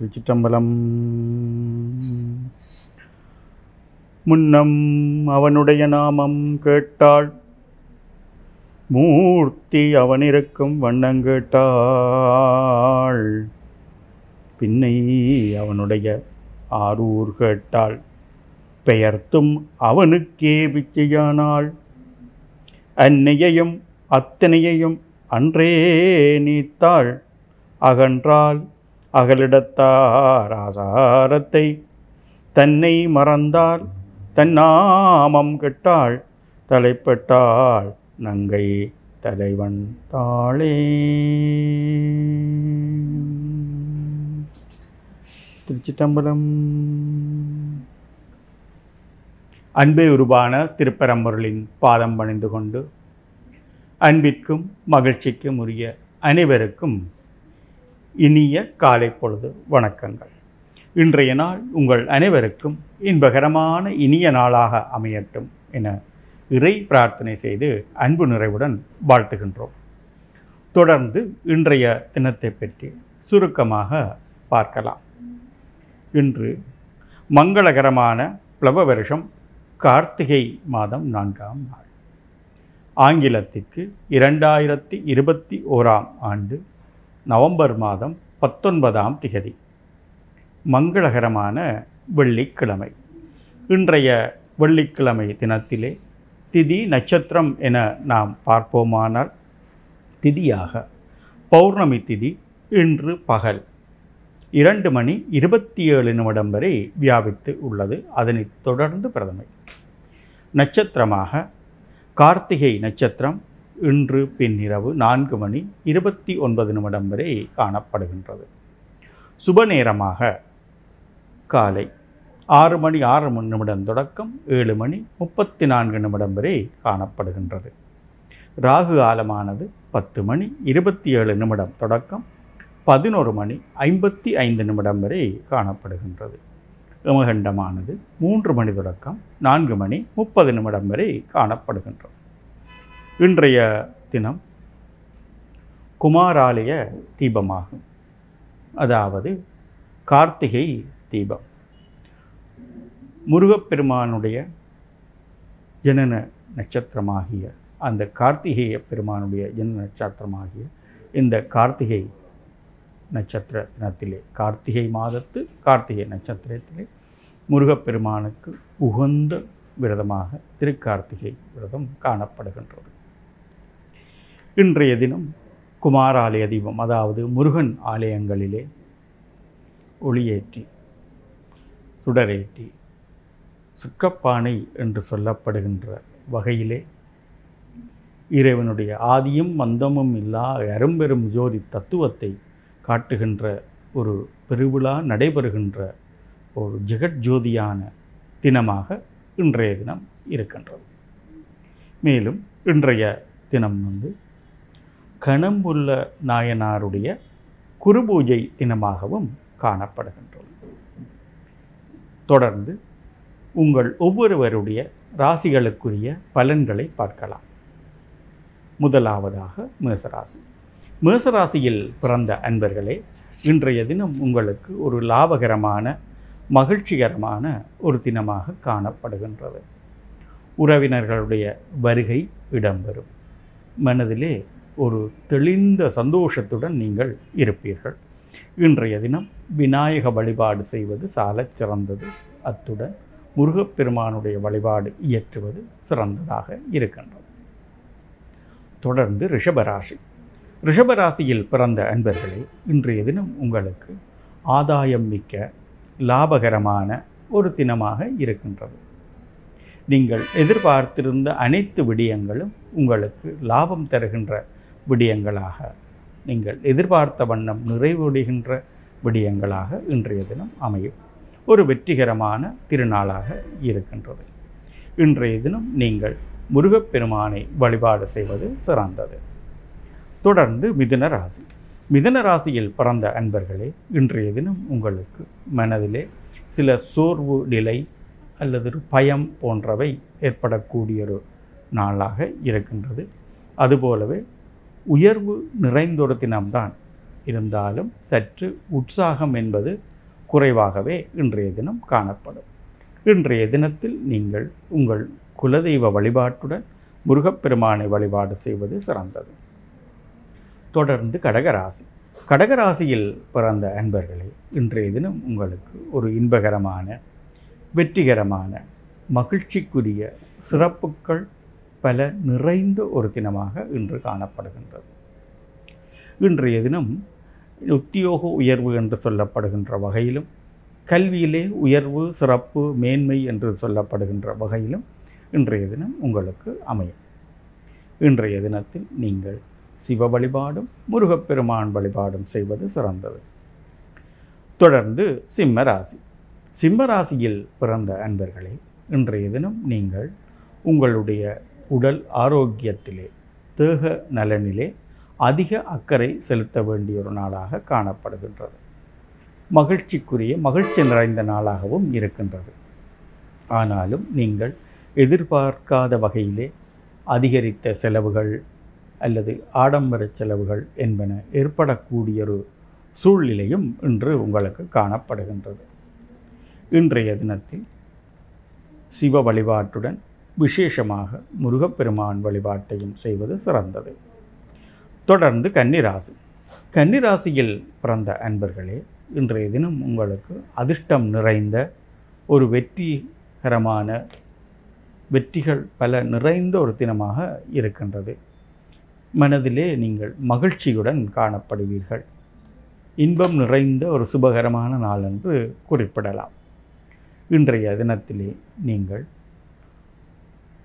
திருச்சிற்றம்பலம். முன்னம் அவனுடைய நாமம் கேட்டாள். மூர்த்தி அவனிருக்கும் வண்ணம் கேட்டாள். பின்னை அவனுடைய ஆரூர் கேட்டாள். பெயர்த்தும் அவனுக்கே பிச்சையானாள். அன்னையையும் அத்தனையையும் அன்றே நீத்தாள். அகன்றால் அகலிடத்தார் ஆசாரத்தை தன்னை மறந்தால் தன்னாமம் கெட்டாள் தலைப்பட்டாள் நங்கை தலைவன் தாளே. திருச்சிட்டம்பலம் அன்பே உருவான திருப்பரம்பொருளின் பாதம் பணிந்து கொண்டு அன்பிற்கும் மகிழ்ச்சிக்கும் உரிய அனைவருக்கும் இனிய காலை பொழுது. வணக்கங்கள். இன்றைய நாள் உங்கள் அனைவருக்கும் இன்பகரமான இனிய நாளாக அமையட்டும் என இறை பிரார்த்தனை செய்து அன்பு நிறைவுடன் வாழ்த்துகின்றோம். தொடர்ந்து இன்றைய தினத்தை பற்றி சுருக்கமாக பார்க்கலாம். இன்று மங்களகரமான பிளவ வருஷம் கார்த்திகை மாதம் நான்காம் நாள். ஆங்கிலத்திற்கு இரண்டாயிரத்தி இருபத்தி ஓராம் ஆண்டு நவம்பர் மாதம் பத்தொன்பதாம் திகதி. மங்களகரமான வெள்ளிக்கிழமை. இன்றைய வெள்ளிக்கிழமை தினத்திலே திதி நட்சத்திரம் என நாம் பார்ப்போமானால் திதியாக பௌர்ணமி திதி இன்று பகல் இரண்டு மணி இருபத்தி ஏழு நிமிடம் வரை வியாபித்து உள்ளது. அதனைத் தொடர்ந்து பிரதமை. நட்சத்திரமாக கார்த்திகை நட்சத்திரம் இன்று பின்னிரவு நான்கு மணி இருபத்தி ஒன்பது நிமிடம் வரை காணப்படுகின்றது. சுப நேரமாக காலை ஆறு மணி ஆறு மணி நிமிடம் தொடக்கம் ஏழு மணி முப்பத்தி நான்கு நிமிடம் வரை காணப்படுகின்றது. ராகு காலமானது பத்து மணி இருபத்தி ஏழு நிமிடம் தொடக்கம் பதினோரு மணி ஐம்பத்தி ஐந்து நிமிடம் வரை காணப்படுகின்றது. யமகண்டமானது மூன்று மணி தொடக்கம் நான்கு மணி முப்பது நிமிடம் வரை காணப்படுகின்றது. இன்றைய தினம் குமாராலய தீபமாகும். அதாவது கார்த்திகை தீபம். முருகப்பெருமானுடைய ஜனன நட்சத்திரமாகிய அந்த கார்த்திகேய பெருமானுடைய ஜனன நட்சத்திரமாகிய இந்த கார்த்திகை நட்சத்திர தினத்திலே கார்த்திகை மாதத்து கார்த்திகை நட்சத்திரத்திலே முருகப்பெருமானுக்கு உகந்த விரதமாக திருக்கார்த்திகை விரதம் காணப்படுகின்றது. இன்றைய தினம் குமாராலய தீபம் அதாவது முருகன் ஆலயங்களிலே ஒளியேற்றி சுடரேற்றி சுக்கப்பானை என்று சொல்லப்படுகின்ற வகையிலே இறைவனுடைய ஆதியும் மந்தமும் இல்லா அரும்பெரும் ஜோதி தத்துவத்தை காட்டுகின்ற ஒரு பெருவிழா நடைபெறுகின்ற ஒரு ஜெகஜோதியான தினமாக இன்றைய தினம் இருக்கின்றது. மேலும் இன்றைய தினம் வந்து கணம்புள்ள நாயனாருடைய குருபூஜை தினமாகவும் காணப்படுகின்றது தொடர்ந்து உங்கள் ஒவ்வொருவருடைய ராசிகளுக்குரிய பலன்களை பார்க்கலாம். முதலாவதாக மேசராசி. மேசராசியில் பிறந்த அன்பர்களே இன்றைய தினம் உங்களுக்கு ஒரு லாபகரமான மகிழ்ச்சிகரமான ஒரு தினமாக காணப்படுகின்றது. உறவினர்களுடைய வருகை இடம்பெறும். மனதிலே ஒரு தெளிந்த சந்தோஷத்துடன் நீங்கள் இருப்பீர்கள். இன்றைய தினம் விநாயக வழிபாடு செய்வது சாலச் சிறந்தது. அத்துடன் முருகப்பெருமானுடைய வழிபாடு இயற்றுவது சிறந்ததாக இருக்கின்றது. தொடர்ந்து ரிஷபராசி. ரிஷபராசியில் பிறந்த அன்பர்களே இன்றைய தினம் உங்களுக்கு ஆதாயம் மிக்க லாபகரமான ஒரு தினமாக இருக்கின்றது. நீங்கள் எதிர்பார்த்திருந்த அனைத்து விடயங்களும் உங்களுக்கு லாபம் தருகின்ற விடயங்களாக. நீங்கள் எதிர்பார்த்த வண்ணம் நிறைவடைகின்ற விடயங்களாக இன்றைய தினம் அமையும். ஒரு வெற்றிகரமான திருநாளாக இருக்கின்றது. இன்றைய தினம் நீங்கள் முருகப்பெருமானை வழிபாடு செய்வது சிறந்தது. தொடர்ந்து மிதுன ராசி. மிதுன ராசியில் பிறந்த அன்பர்களே இன்றைய தினம் உங்களுக்கு மனதிலே சில சோர்வு நிலை அல்லது ஒரு பயம் போன்றவை ஏற்படக்கூடிய ஒரு நாளாக இருக்கின்றது. அதுபோலவே உயர்வு நிறைந்தொரு தினம்தான் இருந்தாலும் சற்று உற்சாகம் என்பது குறைவாகவே இன்றைய தினம் காணப்படும். இன்றைய தினத்தில் நீங்கள் உங்கள் குலதெய்வ வழிபாட்டுடன் முருகப்பெருமானை வழிபாடு செய்வது சிறந்தது. தொடர்ந்து கடகராசி. கடகராசியில் பிறந்த அன்பர்களே இன்றைய தினம் உங்களுக்கு ஒரு இன்பகரமான வெற்றிகரமான மகிழ்ச்சிக்குரிய சிறப்புகள் பல நிறைந்த ஒரு தினமாக இன்று காணப்படுகின்றது. இன்றைய தினம் உத்தியோக உயர்வு என்று சொல்லப்படுகின்ற வகையிலும் கல்வியிலே உயர்வு சிறப்பு மேன்மை என்று சொல்லப்படுகின்ற வகையிலும் இன்றைய தினம் உங்களுக்கு அமையும். இன்றைய தினத்தில் நீங்கள் சிவ வழிபாடும் முருகப்பெருமான் வழிபாடும் செய்வது சிறந்தது. தொடர்ந்து சிம்ம ராசி சிம்ம ராசியில் பிறந்த அன்பர்களே இன்றைய தினம் நீங்கள் உங்களுடைய உடல் ஆரோக்கியத்திலே தேக நலனிலே அதிக அக்கறை செலுத்த வேண்டிய ஒரு நாளாக காணப்படுகின்றது. மகிழ்ச்சிக்குரிய மகிழ்ச்சி நிறைந்த நாளாகவும் இருக்கின்றது. ஆனாலும் நீங்கள் எதிர்பார்க்காத வகையிலே அதிகரித்த செலவுகள் அல்லது ஆடம்பர செலவுகள் என்பன ஏற்படக்கூடிய ஒரு சூழ்நிலையும் இன்று உங்களுக்கு காணப்படுகின்றது. இன்றைய தினத்தில் சிவ வழிபாட்டுடன் விசேஷமாக முருகப்பெருமான் வழிபாட்டையும் செய்வது சிறந்தது. தொடர்ந்து கன்னிராசி. கன்னிராசியில் பிறந்த அன்பர்களே இன்றைய தினம் உங்களுக்கு அதிர்ஷ்டம் நிறைந்த ஒரு வெற்றிகரமான வெற்றிகள் பல நிறைந்த ஒரு தினமாக இருக்கின்றது. மனதிலே நீங்கள் மகிழ்ச்சியுடன் காணப்படுவீர்கள். இன்பம் நிறைந்த ஒரு சுபகரமான நாள் என்று குறிப்பிடலாம். இன்றைய தினத்திலே நீங்கள்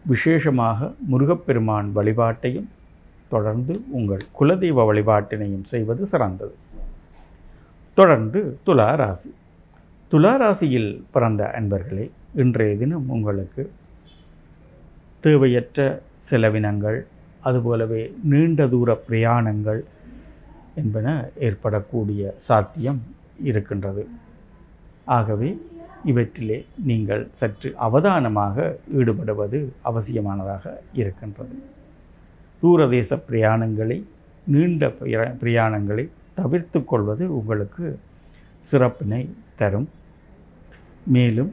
விசேஷமாக முருகப்பெருமான் வழிபாட்டையும் தொடர்ந்து உங்கள் குலதெய்வ வழிபாட்டினையும் செய்வது சிறந்தது. தொடர்ந்து துலா ராசி துலா ராசியில் பிறந்த அன்பர்களே இன்றைய தினம் உங்களுக்கு தேவையற்ற செலவினங்கள் அதுபோலவே நீண்ட தூர பிரயாணங்கள் என்பன ஏற்படக்கூடிய சாத்தியம் இருக்கின்றது. ஆகவே இவற்றிலே நீங்கள் சற்று அவதானமாக ஈடுபடுவது அவசியமானதாக இருக்கின்றது. தூரதேச பிரயாணங்களை நீண்ட பிரயாணங்களை தவிர்த்து கொள்வது உங்களுக்கு சிறப்பினை தரும். மேலும்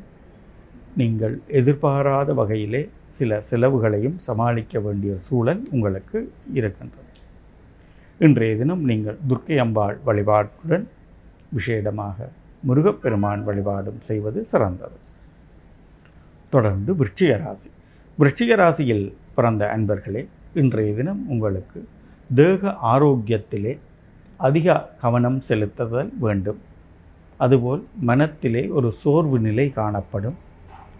நீங்கள் எதிர்பாராத வகையிலே சில செலவுகளையும் சமாளிக்க வேண்டிய சூழல் உங்களுக்கு இருக்கின்றது. இன்றைய தினம் நீங்கள் துர்க்கை அம்பாள் வழிபாட்டுடன் விஷேடமாக முருகப்பெருமான் வழிபாடும் செய்வது சிறந்தது. தொடர்ந்து விருட்சிக ராசி விருட்சிக ராசியில் பிறந்த அன்பர்களே இன்றைய தினம் உங்களுக்கு தேக ஆரோக்கியத்திலே அதிக கவனம் செலுத்துதல் வேண்டும். அதுபோல் மனத்திலே ஒரு சோர்வு நிலை காணப்படும்.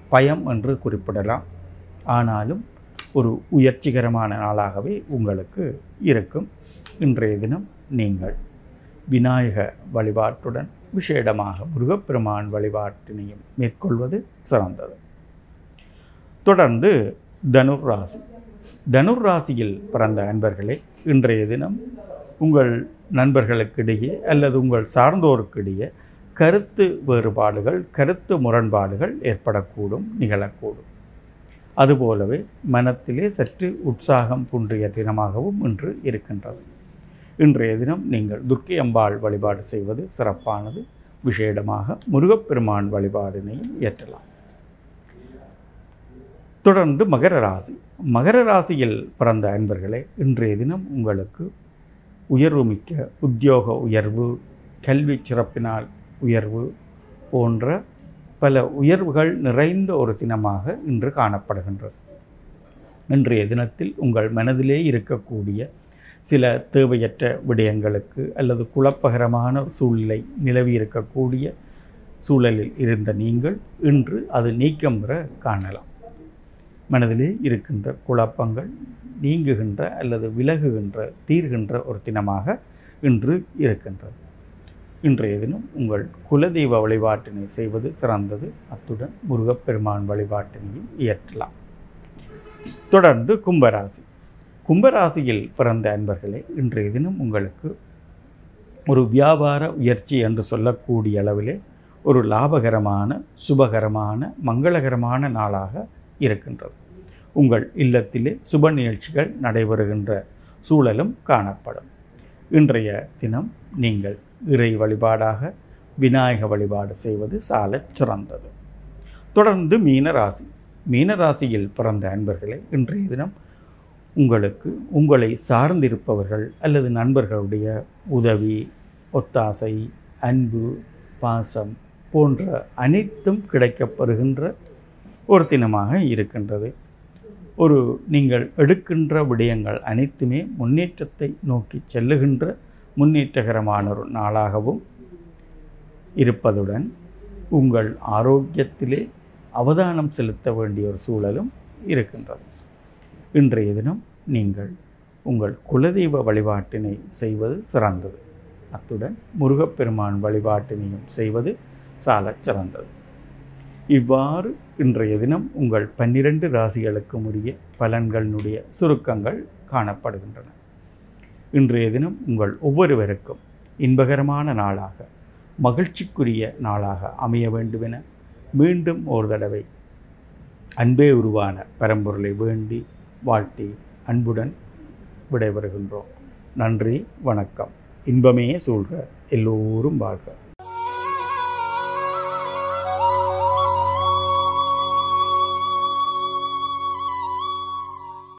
பயம் என்று குறிப்பிடலாம். ஆனாலும் ஒரு உயர்ச்சிகரமான நாளாகவே உங்களுக்கு இருக்கும். இன்றைய தினம் நீங்கள் விநாயக வழிபாட்டுடன் விசேடமாக முருகப்பெருமான் வழிபாட்டினையும் மேற்கொள்வது சிறந்தது. தொடர்ந்து தனுர் ராசி தனுர் ராசியில் பிறந்த அன்பர்களே இன்றைய தினம் உங்கள் நண்பர்களுக்கிடையே அல்லது உங்கள் சார்ந்தோருக்கிடையே கருத்து வேறுபாடுகள் கருத்து முரண்பாடுகள் ஏற்படக்கூடும் நிகழக்கூடும். அதுபோலவே மனத்திலே சற்று உற்சாகம் குன்றிய தினமாகவும் இன்று இருக்கின்றது. இன்றைய தினம் நீங்கள் துர்க்கை அம்பாள் வழிபாடு செய்வது சிறப்பானது. விஷேடமாக முருகப்பெருமான் வழிபாடினையும் இயற்றலாம். தொடர்ந்து மகர ராசி. மகர ராசியில் பிறந்த அன்பர்களே இன்றைய தினம் உங்களுக்கு உயர்வு மிக்க உத்தியோக உயர்வு கல்வி சிறப்பினால் உயர்வு போன்ற பல உயர்வுகள் நிறைந்த ஒரு தினமாக இன்று காணப்படுகின்றது. இன்றைய தினத்தில் உங்கள் மனதிலே இருக்கக்கூடிய சில தேவையற்ற விடயங்களுக்கு அல்லது குழப்பகரமான சூழ்நிலை நிலவி இருக்கக்கூடிய சூழலில் இருந்த நீங்கள் இன்று அது நீக்கம் பெற காணலாம். மனதிலே இருக்கின்ற குழப்பங்கள் நீங்குகின்ற அல்லது விலகுகின்ற தீர்கின்ற ஒரு தினமாக இன்று இருக்கின்றது. இன்றைய தினம் உங்கள் குலதெய்வ வழிபாட்டினை செய்வது சிறந்தது. அத்துடன் முருகப்பெருமான் வழிபாட்டினையும் இயற்றலாம். தொடர்ந்து கும்பராசி. கும்பராசியில் பிறந்த அன்பர்களே இன்றைய தினம் உங்களுக்கு ஒரு வியாபார உயர்ச்சி என்று சொல்லக்கூடிய அளவிலே ஒரு லாபகரமான சுபகரமான மங்களகரமான நாளாக இருக்கின்றது. உங்கள் இல்லத்திலே சுப நிகழ்ச்சிகள் நடைபெறுகின்ற சூழலும் காணப்படும். இன்றைய தினம் நீங்கள் இறை வழிபாடாக விநாயக வழிபாடு செய்வது சாலச் சிறந்தது. தொடர்ந்து மீனராசி மீனராசியில் பிறந்த அன்பர்களே இன்றைய தினம் உங்களுக்கு உங்களை சார்ந்திருப்பவர்கள் அல்லது நண்பர்களுடைய உதவி ஒத்தாசை அன்பு பாசம் போன்ற அனைத்தும் கிடைக்கப்பெறுகின்ற ஒரு தினமாக இருக்கின்றது. ஒரு நீங்கள் எடுக்கின்ற விடயங்கள் அனைத்துமே முன்னேற்றத்தை நோக்கி செல்லுகின்ற முன்னேற்றகரமான ஒரு நாளாகவும் இருப்பதுடன் உங்கள் ஆரோக்கியத்திலே அவதானம் செலுத்த வேண்டிய ஒரு சூழலும் இருக்கின்றது. இன்றைய தினம் நீங்கள் உங்கள் குலதெய்வ வழிபாட்டினை செய்வது சிறந்தது. அத்துடன் முருகப்பெருமான் வழிபாட்டினையும் செய்வது சாலச் சிறந்தது. இவ்வாறு இன்றைய தினம் உங்கள் பன்னிரண்டு ராசிகளுக்கும் உரிய பலன்களினுடைய சுருக்கங்கள் காணப்படுகின்றன. இன்றைய தினம் உங்கள் ஒவ்வொருவருக்கும் இன்பகரமான நாளாக மகிழ்ச்சிக்குரிய நாளாக அமைய வேண்டுமென மீண்டும் ஒரு தடவை அன்பே உருவான பரம்பொருளை வேண்டி வாழ்த்தி அன்புடன் விடைபெறுகின்றோம். நன்றி வணக்கம். இன்பமே சூழ்க எல்லோரும் வாழ்க.